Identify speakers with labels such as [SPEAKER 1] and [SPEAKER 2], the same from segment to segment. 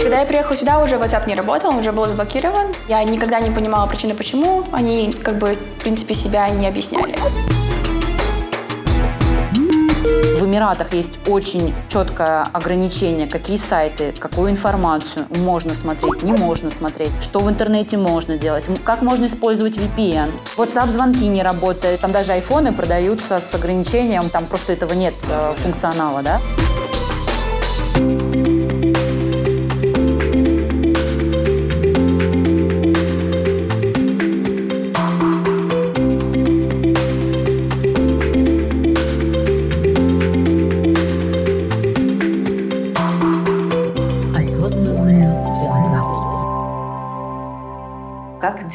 [SPEAKER 1] Когда я приехала сюда, уже WhatsApp не работал, он уже был заблокирован. Я никогда не понимала причины, почему. Они, как бы, в принципе, себя не объясняли.
[SPEAKER 2] В Эмиратах есть очень четкое ограничение, какие сайты, какую информацию можно смотреть, не можно смотреть, что в интернете можно делать, как можно использовать VPN. WhatsApp звонки не работают, там даже айфоны продаются с ограничением, там просто этого нет э, функционала, да.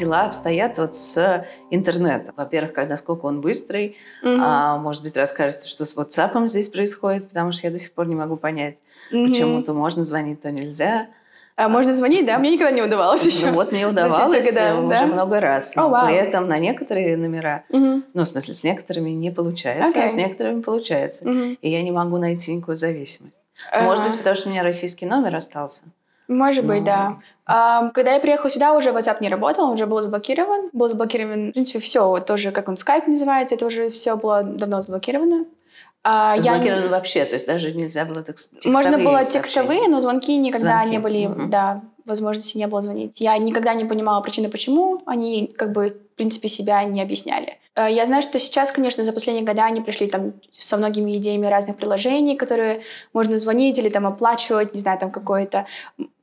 [SPEAKER 3] Дела обстоят вот с интернетом. Во-первых, насколько он быстрый. Угу. А, может быть, расскажете, что с WhatsApp здесь происходит, потому что я до сих пор не могу понять, угу. почему то можно звонить, то нельзя.
[SPEAKER 1] А можно звонить, да? Мне никогда не удавалось еще.
[SPEAKER 3] Ну, вот мне удавалось года, уже да? много раз. Но oh, wow. при этом на некоторые номера, угу. ну, в смысле, с некоторыми не получается, okay. а с некоторыми получается. Угу. И я не могу найти никакую зависимость. Может быть, потому что у меня российский номер остался.
[SPEAKER 1] Может быть, да. А, когда я приехала сюда, уже WhatsApp не работал, он уже был заблокирован. Был заблокирован, в принципе, все, тоже, как он, Skype называется, это уже все было давно заблокировано.
[SPEAKER 3] А, заблокировано я... вообще, то есть даже нельзя было
[SPEAKER 1] текстовые Можно было текстовые, но звонки никогда звонки. не были, угу. да, возможности не было звонить. Я никогда не понимала причины, почему они, как бы, в принципе, себя не объясняли. Э, я знаю, что сейчас, конечно, за последние годы они пришли там со многими идеями разных приложений, которые можно звонить или там оплачивать, не знаю, там какой-то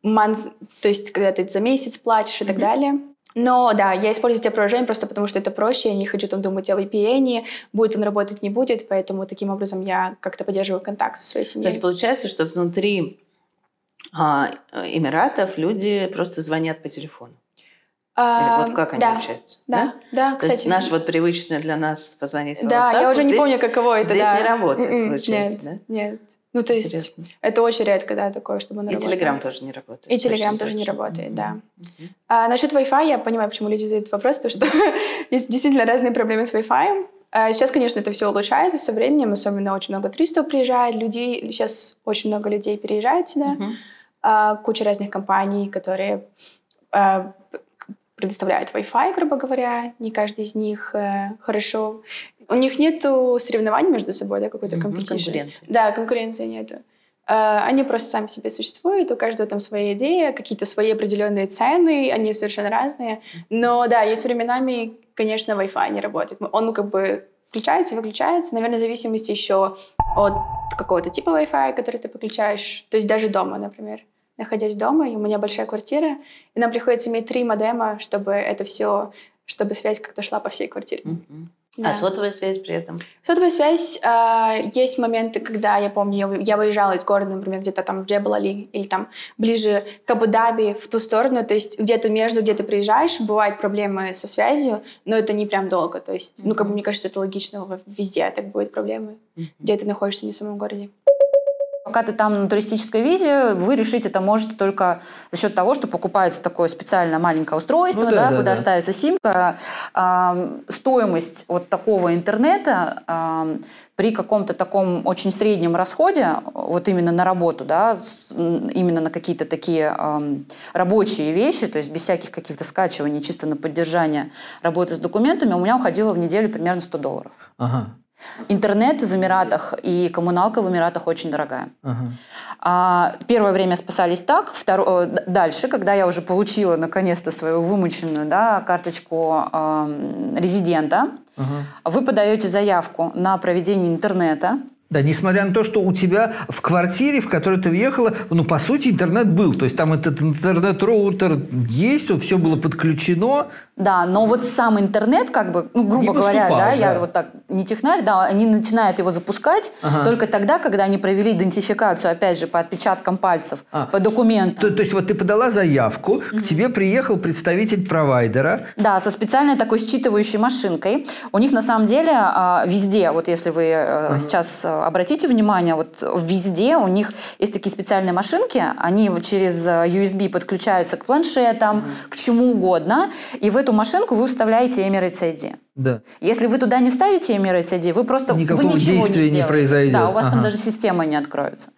[SPEAKER 1] month, то есть когда ты за месяц платишь и mm-hmm. так далее. Но да, я использую эти приложения просто потому, что это проще, я не хочу там думать о VPN, будет он работать, не будет, поэтому таким образом я как-то поддерживаю контакт со своей семьей.
[SPEAKER 3] То есть получается, что внутри Эмиратов люди просто звонят по телефону? Или вот как они
[SPEAKER 1] да,
[SPEAKER 3] общаются?
[SPEAKER 1] Да, да,
[SPEAKER 3] да
[SPEAKER 1] кстати. То
[SPEAKER 3] есть наш вот привычный для нас позвонить по
[SPEAKER 1] Да,
[SPEAKER 3] WhatsApp,
[SPEAKER 1] я уже не помню, каково это.
[SPEAKER 3] Здесь
[SPEAKER 1] да.
[SPEAKER 3] не работает,
[SPEAKER 1] Mm-mm,
[SPEAKER 3] получается,
[SPEAKER 1] нет, да? Нет, Ну, то есть Интересно. это очень редко, да, такое, чтобы он
[SPEAKER 3] И Телеграм тоже не работает.
[SPEAKER 1] И Телеграм тоже точно. не работает, да. Mm-hmm. А, насчет Wi-Fi я понимаю, почему люди задают вопрос, то что есть действительно разные проблемы с Wi-Fi. А сейчас, конечно, это все улучшается со временем, особенно очень много туристов приезжает, людей, сейчас очень много людей переезжает сюда, mm-hmm. А, куча разных компаний, которые а, предоставляют Wi-Fi, грубо говоря. Не каждый из них э, хорошо. У них нет соревнований между собой, да, какой-то
[SPEAKER 3] mm-hmm, конкуренции.
[SPEAKER 1] Да, конкуренции нету. Э, они просто сами себе существуют, у каждого там свои идеи, какие-то свои определенные цены, они совершенно разные. Но да, есть временами, конечно, Wi-Fi не работает. Он ну, как бы включается и выключается, наверное, в зависимости еще от какого-то типа Wi-Fi, который ты подключаешь, то есть даже дома, например находясь дома, и у меня большая квартира, и нам приходится иметь три модема, чтобы это все, чтобы связь как-то шла по всей квартире.
[SPEAKER 3] Mm-hmm. Да. А сотовая связь при этом?
[SPEAKER 1] Сотовая связь, э, есть моменты, когда, я помню, я, я выезжала из города, например, где-то там в Джебал-Али или там ближе к Абу-Даби, в ту сторону, то есть где-то между, где ты приезжаешь, бывают проблемы со связью, но это не прям долго, то есть, mm-hmm. ну, как бы, мне кажется, это логично, везде так будет проблемы, mm-hmm. где ты находишься не в самом городе.
[SPEAKER 2] Пока ты там на туристической визе, вы решить это можете только за счет того, что покупается такое специальное маленькое устройство, ну, да, да, куда да. ставится симка. А, стоимость вот такого интернета а, при каком-то таком очень среднем расходе, вот именно на работу, да, именно на какие-то такие э, рабочие вещи, то есть без всяких каких-то скачиваний, чисто на поддержание работы с документами, у меня уходило в неделю примерно 100 долларов.
[SPEAKER 4] Ага.
[SPEAKER 2] Интернет в Эмиратах и коммуналка в Эмиратах очень дорогая. Ага. А, первое время спасались так. Второ... Э, дальше, когда я уже получила наконец-то свою вымученную да, карточку э, резидента, ага. вы подаете заявку на проведение интернета.
[SPEAKER 4] Да, несмотря на то, что у тебя в квартире, в которой ты въехала, ну, по сути, интернет был. То есть там этот интернет-роутер есть, все было подключено.
[SPEAKER 2] Да, но вот сам интернет, как бы, ну, грубо говоря, да, да, я вот так, не технарь, да, они начинают его запускать ага. только тогда, когда они провели идентификацию, опять же, по отпечаткам пальцев, а. по документам.
[SPEAKER 4] То, то есть вот ты подала заявку, mm-hmm. к тебе приехал представитель провайдера.
[SPEAKER 2] Да, со специальной такой считывающей машинкой. У них на самом деле а, везде, вот если вы ага. сейчас обратите внимание, вот везде у них есть такие специальные машинки, они через USB подключаются к планшетам, mm-hmm. к чему угодно, и в эту машинку вы вставляете Emirates ID.
[SPEAKER 4] Да.
[SPEAKER 2] Если вы туда не вставите Emirates ID, вы просто
[SPEAKER 4] Никакого
[SPEAKER 2] вы ничего
[SPEAKER 4] действия
[SPEAKER 2] не,
[SPEAKER 4] не произойдет.
[SPEAKER 2] Да, у вас
[SPEAKER 4] ага.
[SPEAKER 2] там даже система не откроется.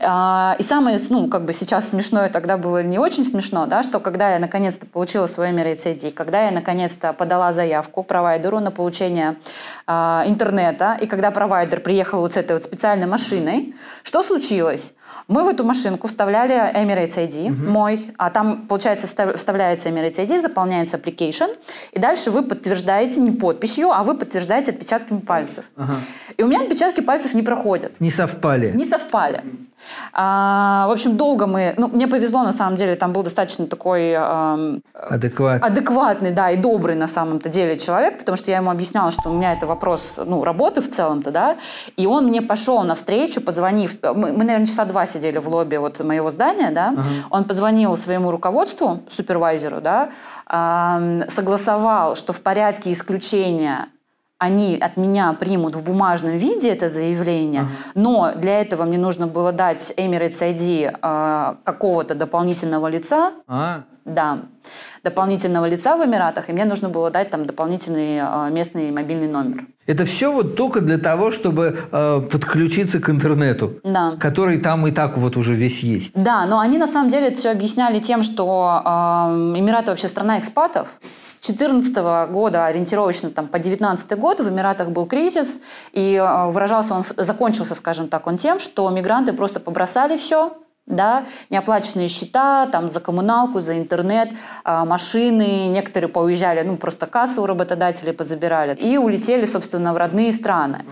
[SPEAKER 2] А, и самое, ну, как бы сейчас смешное, тогда было не очень смешно, да, что когда я наконец-то получила свой Emirates ID, когда я наконец-то подала заявку провайдеру на получение а, интернета, и когда провайдер приехал вот с этой вот специальной машиной, что случилось? Мы в эту машинку вставляли Emirates ID угу. мой, а там, получается, вставляется Emirates ID, заполняется application, и дальше вы подтверждаете не подписью, а вы подтверждаете отпечатками пальцев. Ага. И у меня отпечатки пальцев не проходят.
[SPEAKER 4] Не совпали.
[SPEAKER 2] Не совпали. А, в общем, долго мы... Ну, мне повезло, на самом деле, там был достаточно такой... Эм,
[SPEAKER 4] Адекват.
[SPEAKER 2] Адекватный, да, и добрый на самом-то деле человек, потому что я ему объясняла, что у меня это вопрос, ну, работы в целом-то, да, и он мне пошел навстречу, позвонив... Мы, мы наверное, часа два сидели в лобби вот моего здания, да, uh он позвонил своему руководству, супервайзеру, да, э, согласовал, что в порядке исключения они от меня примут в бумажном виде это заявление, uh-huh. но для этого мне нужно было дать Emirates ID э, какого-то дополнительного лица.
[SPEAKER 4] Uh-huh.
[SPEAKER 2] Да дополнительного лица в Эмиратах, и мне нужно было дать там дополнительный э, местный мобильный номер.
[SPEAKER 4] Это все вот только для того, чтобы э, подключиться к интернету,
[SPEAKER 2] да.
[SPEAKER 4] который там и так вот уже весь есть.
[SPEAKER 2] Да, но они на самом деле это все объясняли тем, что э, Эмираты вообще страна экспатов. С 2014 года ориентировочно там, по 2019 год в Эмиратах был кризис, и э, выражался он, закончился, скажем так, он тем, что мигранты просто побросали все, да, неоплаченные счета там, за коммуналку, за интернет, а, машины, некоторые поуезжали, ну, просто кассы у работодателей позабирали, и улетели, собственно, в родные страны.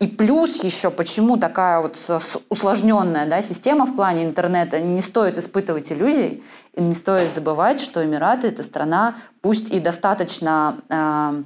[SPEAKER 2] И плюс еще, почему такая вот усложненная да, система в плане интернета, не стоит испытывать иллюзий, и не стоит забывать, что Эмираты – это страна, пусть и достаточно э,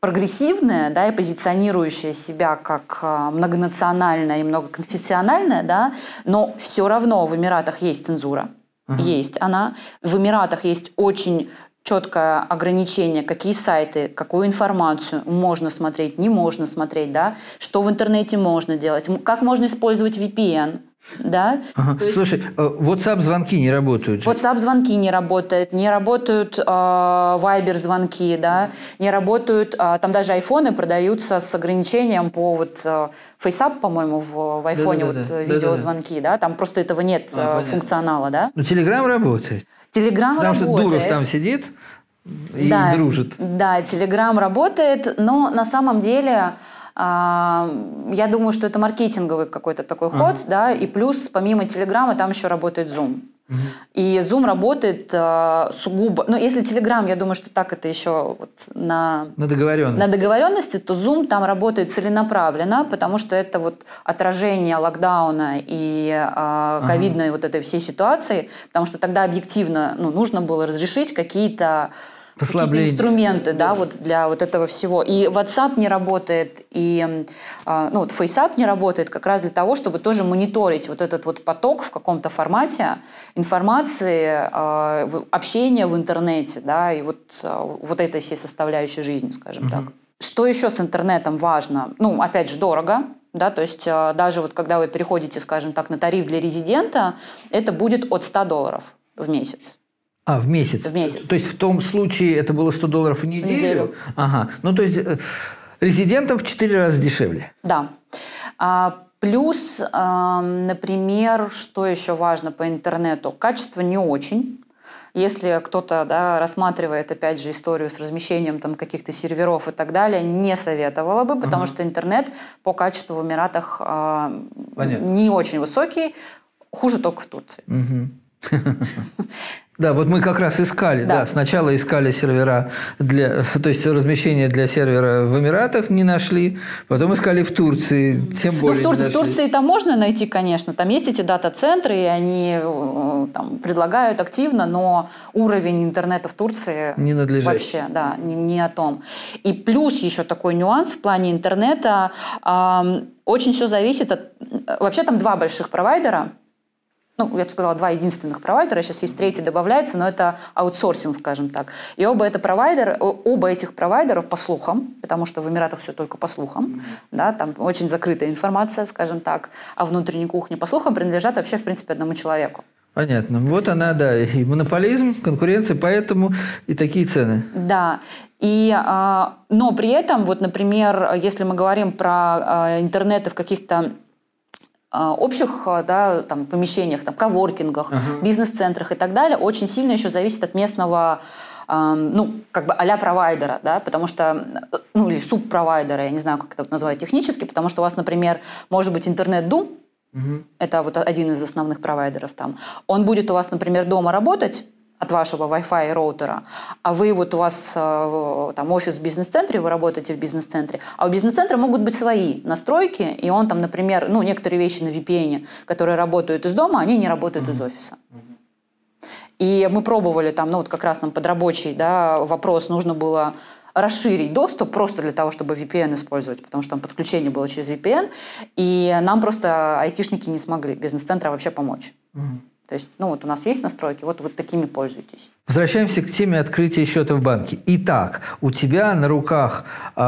[SPEAKER 2] прогрессивная, да, и позиционирующая себя как а, многонациональная и многоконфессиональная, да, но все равно в Эмиратах есть цензура. Uh-huh. Есть она. В Эмиратах есть очень четкое ограничение, какие сайты, какую информацию можно смотреть, не можно смотреть, да, что в интернете можно делать, как можно использовать VPN, да?
[SPEAKER 4] Ага. есть... Слушай, э, WhatsApp-звонки не работают
[SPEAKER 2] WhatsApp-звонки не работают, не работают э, Viber-звонки, да, не работают, э, там даже айфоны продаются с ограничением по вот э, FaceApp, по-моему, в, в айфоне да, да, вот да, видеозвонки, да, да, там просто этого нет а, э, функционала, да.
[SPEAKER 4] Ну, Telegram работает.
[SPEAKER 2] Telegram
[SPEAKER 4] Потому
[SPEAKER 2] работает.
[SPEAKER 4] что Дуров там сидит и
[SPEAKER 2] да,
[SPEAKER 4] дружит.
[SPEAKER 2] Да, Telegram работает, но на самом деле я думаю, что это маркетинговый какой-то такой ход, uh-huh. да, и плюс помимо Телеграма там еще работает Zoom. Uh-huh. И Zoom работает э, сугубо... Ну, если Telegram, я думаю, что так это еще вот на...
[SPEAKER 4] На договоренности.
[SPEAKER 2] На договоренности, то Zoom там работает целенаправленно, потому что это вот отражение локдауна и э, ковидной uh-huh. вот этой всей ситуации, потому что тогда объективно ну, нужно было разрешить какие-то какие-то инструменты, да, вот для вот этого всего. И WhatsApp не работает, и а, ну, вот FaceApp не работает как раз для того, чтобы тоже мониторить вот этот вот поток в каком-то формате информации, а, общения в интернете, да, и вот, а, вот этой всей составляющей жизни, скажем угу. так. Что еще с интернетом важно? Ну, опять же, дорого, да, то есть даже вот когда вы переходите, скажем так, на тариф для резидента, это будет от 100 долларов в месяц.
[SPEAKER 4] А, в месяц?
[SPEAKER 2] В месяц.
[SPEAKER 4] То есть в том случае это было 100 долларов в неделю? В неделю. Ага. Ну, то есть э, резидентам в 4 раза дешевле?
[SPEAKER 2] Да. А, плюс, э, например, что еще важно по интернету? Качество не очень. Если кто-то да, рассматривает, опять же, историю с размещением там, каких-то серверов и так далее, не советовала бы, потому uh что интернет по качеству в Эмиратах э, не очень высокий, хуже только в Турции.
[SPEAKER 4] uh Да, вот мы как раз искали, да. да, сначала искали сервера для, то есть размещение для сервера в Эмиратах не нашли, потом искали в Турции, тем более.
[SPEAKER 2] Ну, в, Тур- в Турции там можно найти, конечно, там есть эти дата-центры, и они э, там предлагают активно, но уровень интернета в Турции
[SPEAKER 4] не
[SPEAKER 2] вообще, да, не, не о том. И плюс еще такой нюанс в плане интернета, э, очень все зависит от, вообще там два больших провайдера ну, я бы сказала, два единственных провайдера, сейчас есть третий добавляется, но это аутсорсинг, скажем так. И оба, это провайдер, оба этих провайдеров по слухам, потому что в Эмиратах все только по слухам, mm-hmm. да, там очень закрытая информация, скажем так, а внутренней кухни по слухам принадлежат вообще, в принципе, одному человеку.
[SPEAKER 4] Понятно. Вот она, да, и монополизм, конкуренция, поэтому и такие цены.
[SPEAKER 2] Да. И, а, но при этом, вот, например, если мы говорим про а, интернеты в каких-то общих да, там, помещениях, там, коворкингах, uh-huh. бизнес-центрах и так далее, очень сильно еще зависит от местного ну, как бы а провайдера, да, потому что, ну, или субпровайдера, я не знаю, как это назвать технически, потому что у вас, например, может быть интернет-дум, угу. это вот один из основных провайдеров там, он будет у вас, например, дома работать, от вашего Wi-Fi и роутера, а вы вот у вас э, там офис в бизнес-центре, вы работаете в бизнес-центре, а у бизнес-центра могут быть свои настройки, и он там, например, ну, некоторые вещи на VPN, которые работают из дома, они не работают mm-hmm. из офиса. И мы пробовали там, ну вот как раз нам под рабочий да, вопрос нужно было расширить доступ просто для того, чтобы VPN использовать, потому что там подключение было через VPN, и нам просто айтишники не смогли бизнес-центра вообще помочь. Угу. То есть, ну вот у нас есть настройки, вот вот такими пользуйтесь.
[SPEAKER 4] Возвращаемся к теме открытия счета в банке. Итак, у тебя на руках э,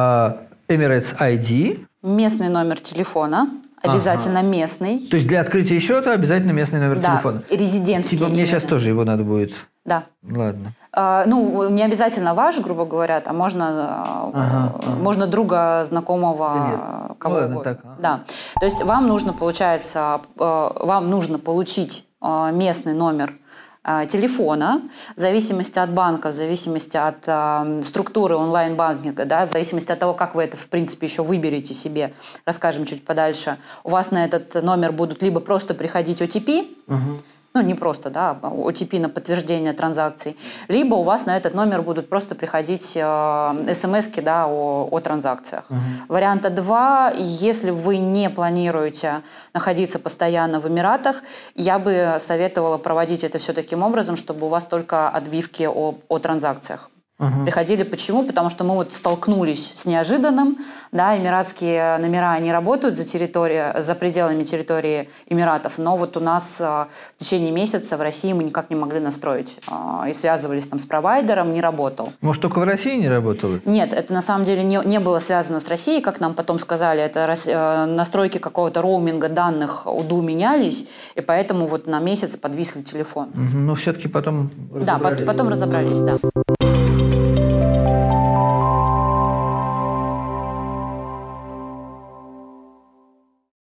[SPEAKER 4] Emirates ID.
[SPEAKER 2] Местный номер телефона. Обязательно ага. местный.
[SPEAKER 4] То есть для открытия счета обязательно местный номер
[SPEAKER 2] да,
[SPEAKER 4] телефона.
[SPEAKER 2] резидентский.
[SPEAKER 4] Типа мне сейчас тоже его надо будет.
[SPEAKER 2] Да.
[SPEAKER 4] Ладно.
[SPEAKER 2] А, ну, не обязательно ваш, грубо говоря, а можно, ага, ага. можно друга, знакомого, да кого ну, ладно, так. Да. То есть вам нужно, получается, вам нужно получить а, местный номер а, телефона, в зависимости от банка, в зависимости от э, структуры онлайн-банкинга, да, в зависимости от того, как вы это, в принципе, еще выберете себе, расскажем чуть подальше, у вас на этот номер будут либо просто приходить OTP, угу ну не просто, да, OTP на подтверждение транзакций, либо у вас на этот номер будут просто приходить э, смс да, о, о транзакциях. Угу. Варианта 2, если вы не планируете находиться постоянно в Эмиратах, я бы советовала проводить это все таким образом, чтобы у вас только отбивки о, о транзакциях. Угу. Приходили почему? Потому что мы вот столкнулись с неожиданным, да, эмиратские номера, они работают за, территорию, за пределами территории Эмиратов, но вот у нас а, в течение месяца в России мы никак не могли настроить. А, и связывались там с провайдером, не работал.
[SPEAKER 4] Может, только в России не работало?
[SPEAKER 2] Нет, это на самом деле не, не было связано с Россией, как нам потом сказали, это э, настройки какого-то роуминга данных УДУ менялись, и поэтому вот на месяц подвисли телефон.
[SPEAKER 4] Угу, но все-таки потом
[SPEAKER 2] разобрались. Да, потом разобрались, да.